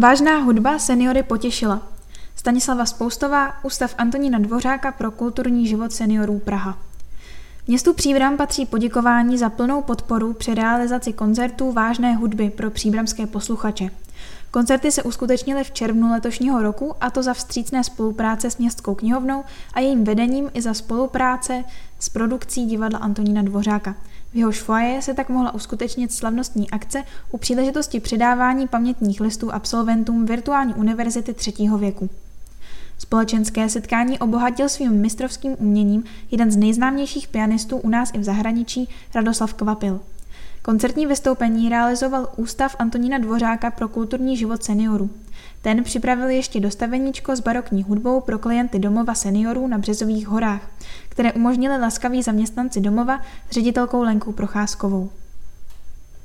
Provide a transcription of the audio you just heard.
Vážná hudba seniory potěšila. Stanislava Spoustová, Ústav Antonína Dvořáka pro kulturní život seniorů Praha. Městu Příbram patří poděkování za plnou podporu při realizaci koncertů vážné hudby pro příbramské posluchače. Koncerty se uskutečnily v červnu letošního roku a to za vstřícné spolupráce s Městskou knihovnou a jejím vedením i za spolupráce s produkcí divadla Antonína Dvořáka. V jehož foaje se tak mohla uskutečnit slavnostní akce u příležitosti předávání pamětních listů absolventům virtuální univerzity třetího věku. Společenské setkání obohatil svým mistrovským uměním jeden z nejznámějších pianistů u nás i v zahraničí Radoslav Kvapil. Koncertní vystoupení realizoval Ústav Antonína Dvořáka pro kulturní život seniorů. Ten připravil ještě dostaveníčko s barokní hudbou pro klienty domova seniorů na Březových horách, které umožnili laskaví zaměstnanci domova s ředitelkou Lenkou Procházkovou.